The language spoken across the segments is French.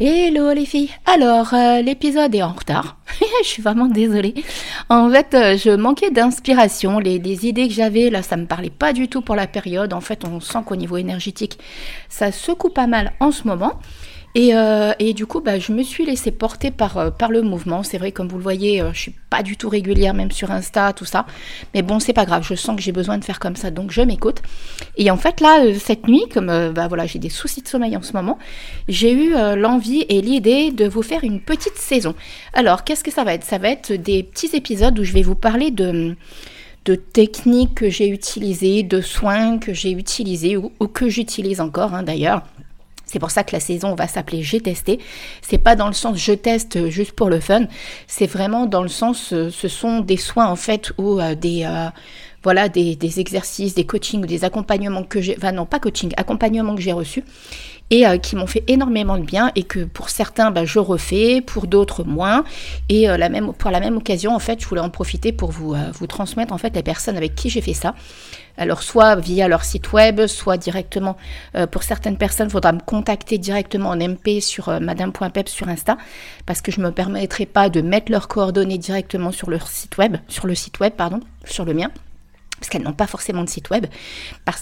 Hello les filles. Alors, euh, l'épisode est en retard. je suis vraiment désolée. En fait, euh, je manquais d'inspiration. Les, les, idées que j'avais, là, ça me parlait pas du tout pour la période. En fait, on sent qu'au niveau énergétique, ça secoue pas mal en ce moment. Euh, et, du coup, bah, je me suis laissée porter par, euh, par le mouvement. C'est vrai, comme vous le voyez, euh, je suis pas du tout régulière, même sur Insta, tout ça. Mais bon, c'est pas grave. Je sens que j'ai besoin de faire comme ça, donc je m'écoute. Et en fait, là, cette nuit, comme bah, voilà, j'ai des soucis de sommeil en ce moment, j'ai eu l'envie et l'idée de vous faire une petite saison. Alors, qu'est-ce que ça va être? Ça va être des petits épisodes où je vais vous parler de de techniques que j'ai utilisées, de soins que j'ai utilisés ou, que j'utilise encore hein, d'ailleurs. C'est pour ça que la saison va s'appeler J'ai testé. C'est pas dans le sens je teste juste pour le fun. C'est vraiment dans le sens euh, ce sont des soins en fait ou euh, des euh, voilà des, exercices, des coachings ou des accompagnements que j'ai, enfin non pas coaching, accompagnements que j'ai reçus et euh, qui m'ont fait énormément de bien et que pour certains bah, je refais, pour d'autres moins. Et euh, pour la même occasion, en fait, je voulais en profiter pour vous, euh, vous transmettre en fait les personnes avec qui j'ai fait ça. Alors soit via leur site web, soit directement. pour certaines personnes, il faudra me contacter directement en MP sur madame.pep sur Insta parce que je ne me permettrai pas de mettre leurs coordonnées directement sur leur site web, sur le site web, pardon, sur le mien parce qu'elles n'ont pas forcément de site web,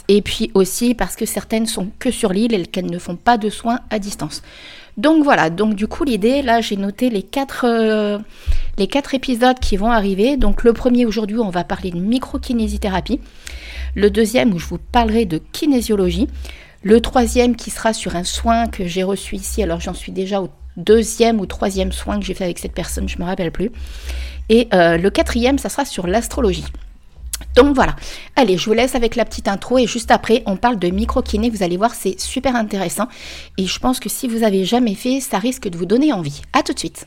et puis aussi parce que certaines sont que sur l'île et qu'elles ne font pas de soins à distance. Donc voilà, donc du coup l'idée, là j'ai noté les quatre, euh, épisodes qui vont arriver. Donc le premier aujourd'hui, on va parler de microkinésithérapie. Le deuxième où je vous parlerai de kinésiologie. Le troisième qui sera sur un soin que j'ai reçu ici, alors j'en suis déjà au deuxième ou troisième soin que j'ai fait avec cette personne, je ne me rappelle plus. Et euh, le quatrième, ça sera sur l'astrologie. Donc voilà. Allez, je vous laisse avec la petite intro et juste après, on parle de micro-kiné. Vous allez voir, c'est super intéressant. Et je pense que si vous avez jamais fait, ça risque de vous donner envie. À tout de suite.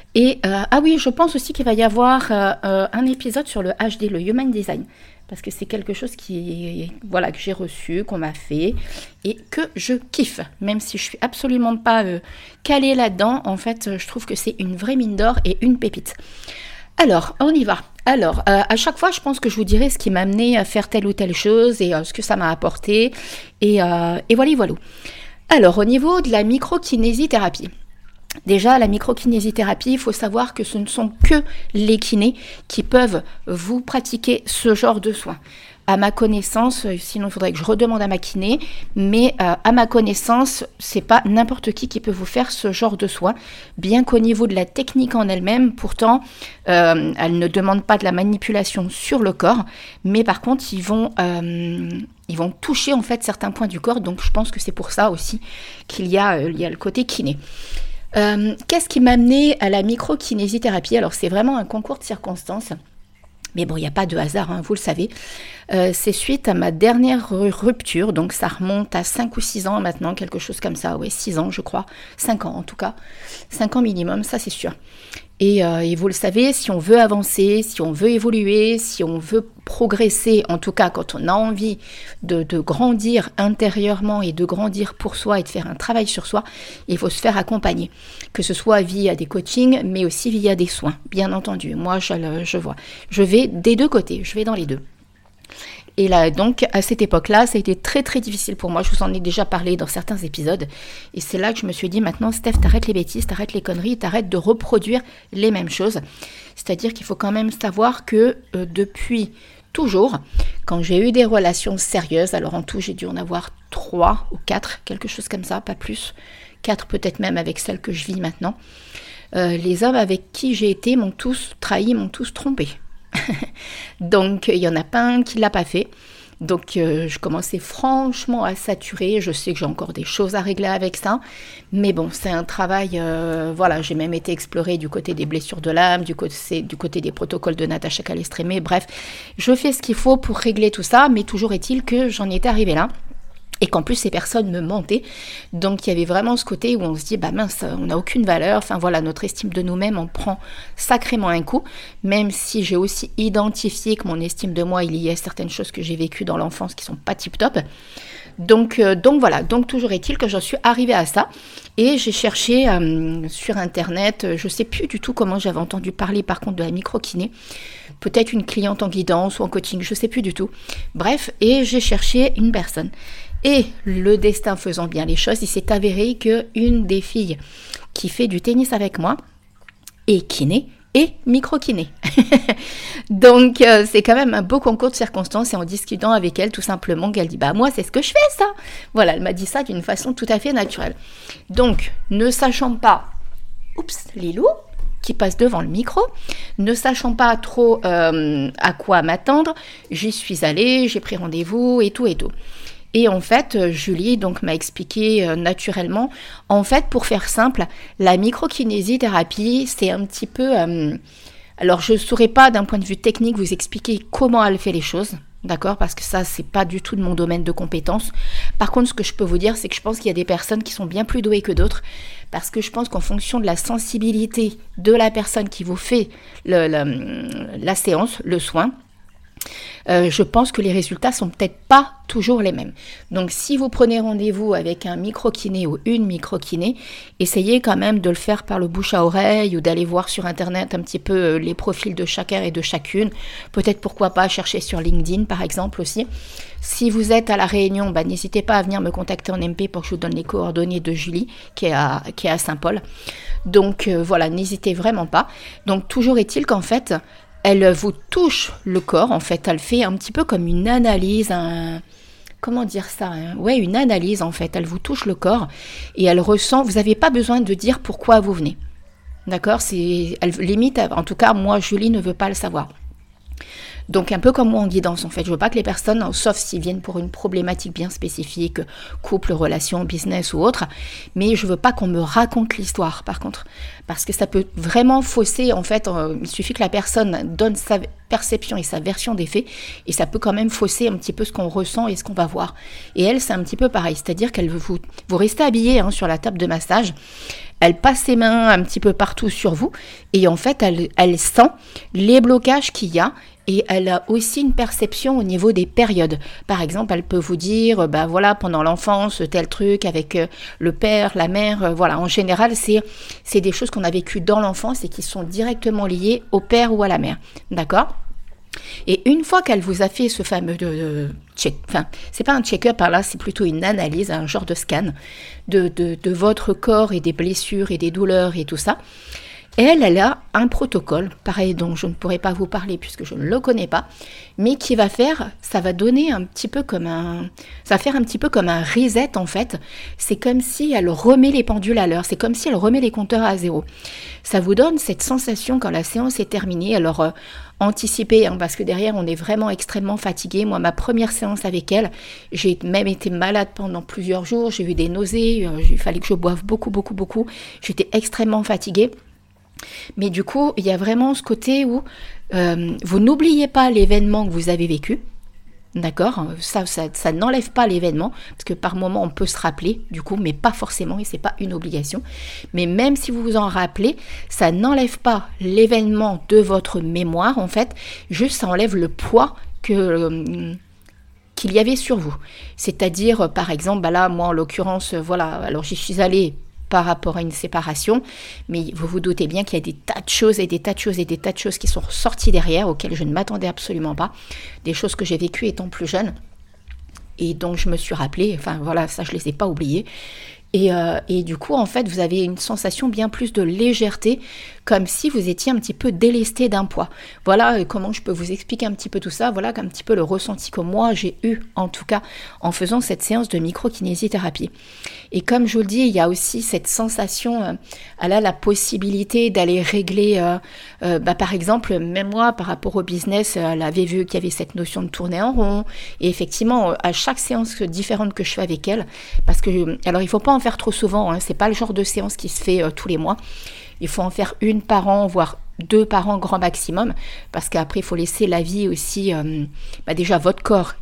Et euh, ah oui, je pense aussi qu'il va y avoir euh, euh, un épisode sur le HD, le Human Design, parce que c'est quelque chose qui, voilà, que j'ai reçu, qu'on m'a fait et que je kiffe, même si je suis absolument pas calée là-dedans. En fait, je trouve que c'est une vraie mine d'or et une pépite. Alors, on y va. Alors, à chaque fois, je pense que je vous dirai ce qui m'a amené à faire telle ou telle chose et ce que ça m'a apporté. Et, et voilà, voilà. Alors, au niveau de la microkinésithérapie. Déjà, la microkinésithérapie, il faut savoir que ce ne sont que les kinés qui peuvent vous pratiquer ce genre de soins. À ma connaissance, euh, sinon il faudrait que je redemande à ma kiné, mais euh, à ma connaissance, c'est pas n'importe qui qui peut vous faire ce genre de soins, bien qu'au niveau de la technique en elle-même, pourtant, euh, elle ne demande pas de la manipulation sur le corps, mais par contre, ils vont, toucher en fait certains points du corps, donc je pense que c'est pour ça aussi qu'il y, a, y a le côté kiné. Euh, qu'est-ce qui m'a amené à la microkinésithérapie Alors c'est vraiment un concours de circonstances. Mais bon, il n'y a pas de hasard, hein, vous le savez. Euh, c'est suite à ma dernière rupture, donc ça remonte à 5 ou 6 ans maintenant, quelque chose comme ça, oui, 6 ans je crois, 5 ans en tout cas, 5 ans minimum, ça c'est sûr. Euh, et, vous le savez, si on veut avancer, si on veut évoluer, si on veut progresser, en tout cas quand on a envie de, grandir intérieurement et de grandir pour soi et de faire un travail sur soi, il faut se faire accompagner. Que ce soit via des coachings, mais aussi via des soins, bien entendu. Moi, je, je vois. Je vais des deux côtés, je vais dans les deux. Et là, donc, à cette époque-là, ça a été très très difficile pour moi. Je vous en ai déjà parlé dans certains épisodes. Et c'est là que je me suis dit, maintenant, Steph, t'arrêtes les bêtises, t'arrêtes les conneries, t'arrêtes de reproduire les mêmes choses. C'est-à-dire qu'il faut quand même savoir que euh, depuis toujours, quand j'ai eu des relations sérieuses, alors en tout, j'ai dû en avoir trois ou quatre, quelque chose comme ça, pas plus. Quatre peut-être même avec celle que je vis maintenant. euh, les hommes avec qui j'ai été m'ont tous trahi, m'ont tous trompé. Donc il y en a pas un qui l'a pas fait. Donc euh, je commençais franchement à saturer. Je sais que j'ai encore des choses à régler avec ça. Mais bon, c'est un travail. euh, voilà, j'ai même été explorée du côté des blessures de l'âme, du côté, du côté des protocoles de Natacha Calestrémé. Bref, je fais ce qu'il faut pour régler tout ça. Mais toujours est-il que j'en étais arrivée là. Et qu'en plus, ces personnes me mentaient. Donc, il y avait vraiment ce côté où on se dit, bah mince, on n'a aucune valeur. Enfin, voilà, notre estime de nous-mêmes, on prend sacrément un coup. Même si j'ai aussi identifié que mon estime de moi, il y a certaines choses que j'ai vécues dans l'enfance qui sont pas tip-top. Donc, euh, donc voilà, donc toujours est-il que j'en suis arrivée à ça. Et j'ai cherché euh, sur Internet, euh, je sais plus du tout comment j'avais entendu parler par contre de la micro-kiné. Peut-être une cliente en guidance ou en coaching, je sais plus du tout. Bref, et j'ai cherché une personne. Et le destin faisant bien les choses, il s'est avéré que une des filles qui fait du tennis avec moi est kiné et micro-kiné. Donc euh, c'est quand même un beau concours de circonstances et en discutant avec elle tout simplement qu'elle dit bah moi c'est ce que je fais ça. Voilà, elle m'a dit ça d'une façon tout à fait naturelle. Donc ne sachant pas, oups, Lilou, qui passe devant le micro, ne sachant pas trop euh, à quoi m'attendre, j'y suis allée, j'ai pris rendez-vous et tout et tout. Et en fait, euh, Julie donc m'a expliqué euh, naturellement. En fait, pour faire simple, la microkinésithérapie, c'est un petit peu. euh, alors, je ne saurais pas d'un point de vue technique vous expliquer comment elle fait les choses. D'accord Parce que ça, c'est pas du tout de mon domaine de compétence. Par contre, ce que je peux vous dire, c'est que je pense qu'il y a des personnes qui sont bien plus douées que d'autres. Parce que je pense qu'en fonction de la sensibilité de la personne qui vous fait la séance, le soin, euh, je pense que les résultats sont peut-être pas toujours les mêmes. Donc si vous prenez rendez-vous avec un micro-kiné ou une micro-kiné, essayez quand même de le faire par le bouche à oreille ou d'aller voir sur internet un petit peu euh, les profils de chacun et de chacune. Peut-être pourquoi pas chercher sur LinkedIn par exemple aussi. Si vous êtes à la Réunion, bah, n'hésitez pas à venir me contacter en MP pour que je vous donne les coordonnées de Julie qui est à, Saint-Paul. Donc euh, voilà, n'hésitez vraiment pas. Donc toujours est-il qu'en fait, elle vous touche le corps, en fait, elle fait un petit peu comme une analyse, un... Comment dire ça hein? Ouais, une analyse en fait. Elle vous touche le corps et elle ressent. Vous n'avez pas besoin de dire pourquoi vous venez. D'accord? C'est elle limite. En tout cas, moi, Julie ne veut pas le savoir. Donc un peu comme moi en guidance en fait, je veux pas que les personnes, sauf s'ils viennent pour une problématique bien spécifique, couple, relation, business ou autre, mais je veux pas qu'on me raconte l'histoire par contre, parce que ça peut vraiment fausser en fait, euh, il suffit que la personne donne sa perception et sa version des faits, et ça peut quand même fausser un petit peu ce qu'on ressent et ce qu'on va voir. Et elle, c'est un petit peu pareil, c'est-à-dire qu'elle veut vous, vous restez habillé hein, sur la table de massage, elle passe ses mains un petit peu partout sur vous et en fait elle sent les blocages qu'il y a et elle a aussi une perception au niveau des périodes. Par exemple, elle peut vous dire, ben voilà, pendant l'enfance, tel truc avec euh, le père, la mère, euh, voilà. En général, c'est des choses qu'on a vécues dans l'enfance et qui sont directement liées au père ou à la mère. D'accord? Et une fois qu'elle vous a fait ce fameux check, enfin, c'est pas un check-up par là, c'est plutôt une analyse, un genre de scan de, de votre corps et des blessures et des douleurs et tout ça, elle, elle a un protocole, pareil, dont je ne pourrais pas vous parler puisque je ne le connais pas, mais qui va faire, ça va donner un petit peu comme un, ça va faire un petit peu comme un reset en fait. C'est comme si elle remet les pendules à l'heure, c'est comme si elle remet les compteurs à zéro. Ça vous donne cette sensation quand la séance est terminée. Alors, euh, hein, parce que derrière, on est vraiment extrêmement fatigué. Moi, ma première séance avec elle, j'ai même été malade pendant plusieurs jours. J'ai eu des nausées, euh, il fallait que je boive beaucoup, beaucoup, beaucoup. J'étais extrêmement fatiguée. Mais du coup, il y a vraiment ce côté où euh, vous n'oubliez pas l'événement que vous avez vécu. D'accord? Ça, ça, n'enlève pas l'événement, parce que par moment on peut se rappeler, du coup, mais pas forcément, et c'est pas une obligation. Mais même si vous vous en rappelez, ça n'enlève pas l'événement de votre mémoire, en fait, juste ça enlève le poids euh, qu'il y avait sur vous. C'est-à-dire, par exemple, bah là, moi en l'occurrence, voilà, alors j'y suis allée par rapport à une séparation, mais vous vous doutez bien qu'il y a des tas de choses et des tas de choses et des tas de choses qui sont sorties derrière, auxquelles je ne m'attendais absolument pas, des choses que j'ai vécues étant plus jeune, et donc je me suis rappelé, enfin voilà, ça je les ai pas oubliées, Et, euh, et, du coup, en fait, vous avez une sensation bien plus de légèreté, comme si vous étiez un petit peu délesté d'un poids. Voilà euh, comment je peux vous expliquer un petit peu tout ça? Voilà un petit peu le ressenti que moi j'ai eu, en tout cas, en faisant cette séance de microkinésithérapie. Et comme je vous le dis, il y a aussi cette sensation, euh, elle a la possibilité d'aller régler, euh, bah, par exemple, même moi, par rapport au business, elle avait vu qu'il y avait cette notion de tourner en rond. Et effectivement, à chaque séance différente que je fais avec elle, parce que, alors il faut pas en faire trop souvent, hein, c'est pas le genre de séance qui se fait tous les mois. Il faut en faire une par an, voire deux par an grand maximum, parce qu'après, il faut laisser la vie aussi, euh, bah déjà votre corps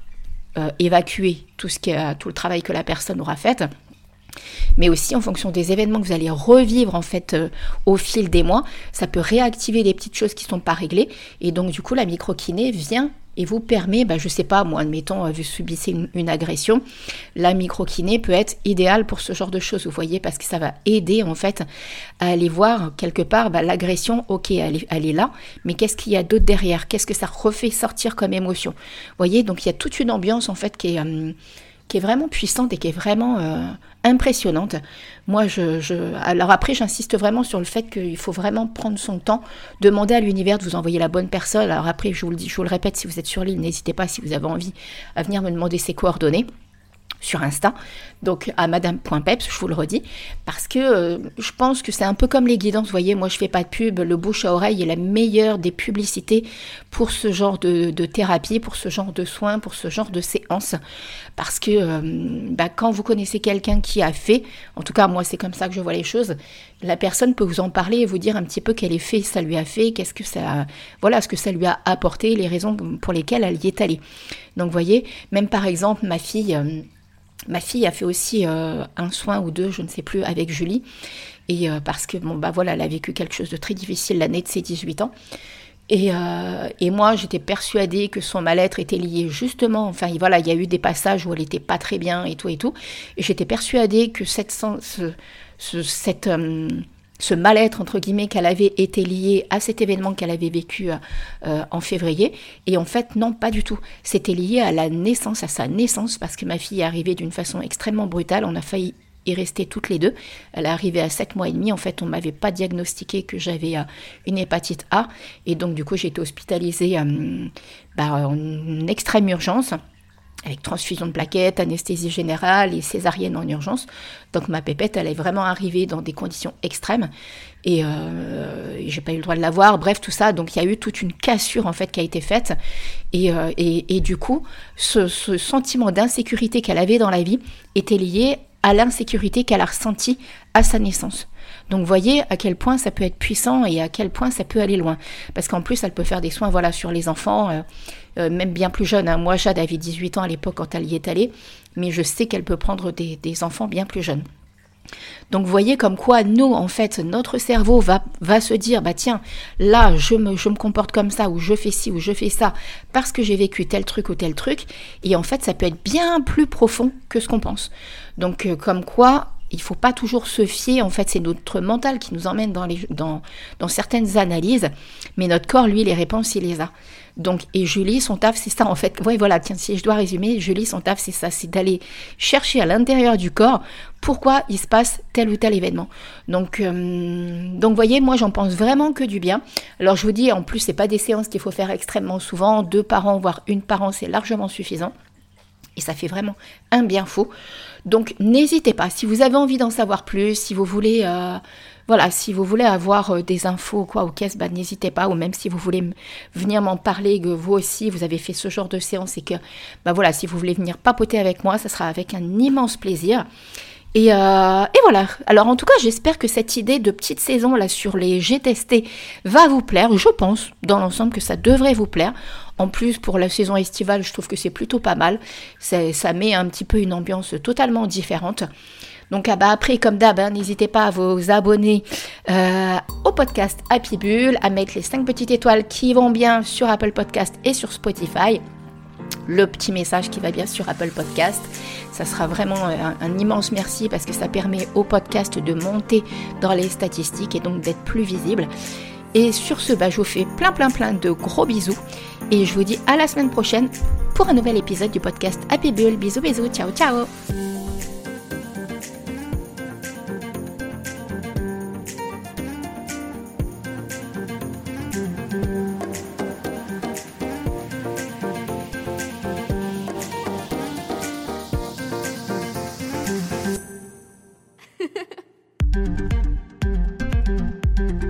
euh, évacuer tout, ce qui tout le travail que la personne aura fait mais aussi en fonction des événements que vous allez revivre en fait euh, au fil des mois, ça peut réactiver des petites choses qui ne sont pas réglées. Et donc du coup la microkiné vient et vous permet, bah, je sais pas, moi, admettons, euh, vous subissez une, agression, la microkiné peut être idéale pour ce genre de choses, vous voyez, parce que ça va aider en fait à aller voir quelque part bah, l'agression, ok, elle est, là, mais qu'est-ce qu'il y a d'autre derrière? Qu'est-ce que ça refait sortir comme émotion? Vous voyez, donc il y a toute une ambiance en fait qui est... Euh, qui est vraiment puissante et qui est vraiment euh, impressionnante. Moi, je, je, alors après, j'insiste vraiment sur le fait qu'il faut vraiment prendre son temps, demander à l'univers de vous envoyer la bonne personne. Alors après, je vous le dis, je vous le répète, si vous êtes sur l'île, n'hésitez pas si vous avez envie à venir me demander ses coordonnées sur Insta, donc à madame.peps, je vous le redis, parce que euh, je pense que c'est un peu comme les guidances, vous voyez, moi je fais pas de pub, le bouche à oreille est la meilleure des publicités pour ce genre de, thérapie, pour ce genre de soins, pour ce genre de séances, parce que euh, bah, quand vous connaissez quelqu'un qui a fait, en tout cas moi c'est comme ça que je vois les choses, la personne peut vous en parler et vous dire un petit peu quel effet ça lui a fait, qu'est-ce que ça, voilà, ce que ça lui a apporté, les raisons pour lesquelles elle y est allée. Donc vous voyez, même par exemple ma fille... Ma fille a fait aussi euh, un soin ou deux, je ne sais plus, avec Julie. Et euh, parce que, bon, bah voilà, elle a vécu quelque chose de très difficile l'année de ses 18 ans. Et, euh, et moi, j'étais persuadée que son mal-être était lié justement, enfin voilà, il y a eu des passages où elle n'était pas très bien et tout et tout. Et j'étais persuadée que cette, ce, cette, ce mal-être, entre guillemets, qu'elle avait été lié à cet événement qu'elle avait vécu euh, en février. Et en fait, non, pas du tout. C'était lié à la naissance, à sa naissance, parce que ma fille est arrivée d'une façon extrêmement brutale. On a failli y rester toutes les deux. Elle est arrivée à 7 mois et demi. En fait, on ne m'avait pas diagnostiqué que j'avais euh, une hépatite A. Et donc, du coup, j'ai été hospitalisée euh, bah, en extrême urgence avec transfusion de plaquettes, anesthésie générale et césarienne en urgence. Donc ma pépette, elle est vraiment arrivée dans des conditions extrêmes et, euh, j'ai pas eu le droit de la voir. Bref, tout ça. Donc il y a eu toute une cassure en fait qui a été faite et, euh, et, du coup, ce, sentiment d'insécurité qu'elle avait dans la vie était lié à l'insécurité qu'elle a ressentie à sa naissance. Donc voyez à quel point ça peut être puissant et à quel point ça peut aller loin. Parce qu'en plus, elle peut faire des soins voilà, sur les enfants, euh, euh, même bien plus jeunes. Hein. Moi, Jade avait 18 ans à l'époque quand elle y est allée, mais je sais qu'elle peut prendre des, enfants bien plus jeunes. Donc voyez comme quoi nous, en fait, notre cerveau va, va se dire, bah tiens, là, je me, je me comporte comme ça, ou je fais ci, ou je fais ça, parce que j'ai vécu tel truc ou tel truc. Et en fait, ça peut être bien plus profond que ce qu'on pense. Donc euh, comme quoi, il faut pas toujours se fier, en fait, c'est notre mental qui nous emmène dans, certaines analyses, mais notre corps, lui, les réponses, il les a. Donc, et Julie, son taf, c'est ça, en fait. Oui, voilà, tiens, si je dois résumer, Julie, son taf, c'est ça, c'est d'aller chercher à l'intérieur du corps pourquoi il se passe tel ou tel événement. Donc, euh, donc voyez, moi, j'en pense vraiment que du bien. Alors, je vous dis, en plus, c'est pas des séances qu'il faut faire extrêmement souvent, deux par an, voire une par c'est largement suffisant. Et ça fait vraiment un bien fou. Donc n'hésitez pas, si vous avez envie d'en savoir plus, si vous voulez, euh, voilà, si vous voulez avoir euh, des infos quoi au caisse, bah, n'hésitez pas. Ou même si vous voulez venir m'en parler, que vous aussi vous avez fait ce genre de séance et que, bah voilà, si vous voulez venir papoter avec moi, ça sera avec un immense plaisir. Et, euh, voilà. Alors en tout cas, j'espère que cette idée de petite saison là sur les G testés va vous plaire. Je pense dans l'ensemble que ça devrait vous plaire. En plus, pour la saison estivale, je trouve que c'est plutôt pas mal. Ça met un petit peu une ambiance totalement différente. Donc ah bah après, comme d'hab, hein, n'hésitez pas à vous abonner euh, au podcast Happy Bull, à mettre les 5 petites étoiles qui vont bien sur Apple Podcast et sur Spotify. Le petit message qui va bien sur Apple Podcast. Ça sera vraiment un, un immense merci parce que ça permet au podcast de monter dans les statistiques et donc d'être plus visible. Et sur ce, bah, je vous fais plein plein plein de gros bisous. Et je vous dis à la semaine prochaine pour un nouvel épisode du podcast Happy Bull. Bisous bisous, ciao ciao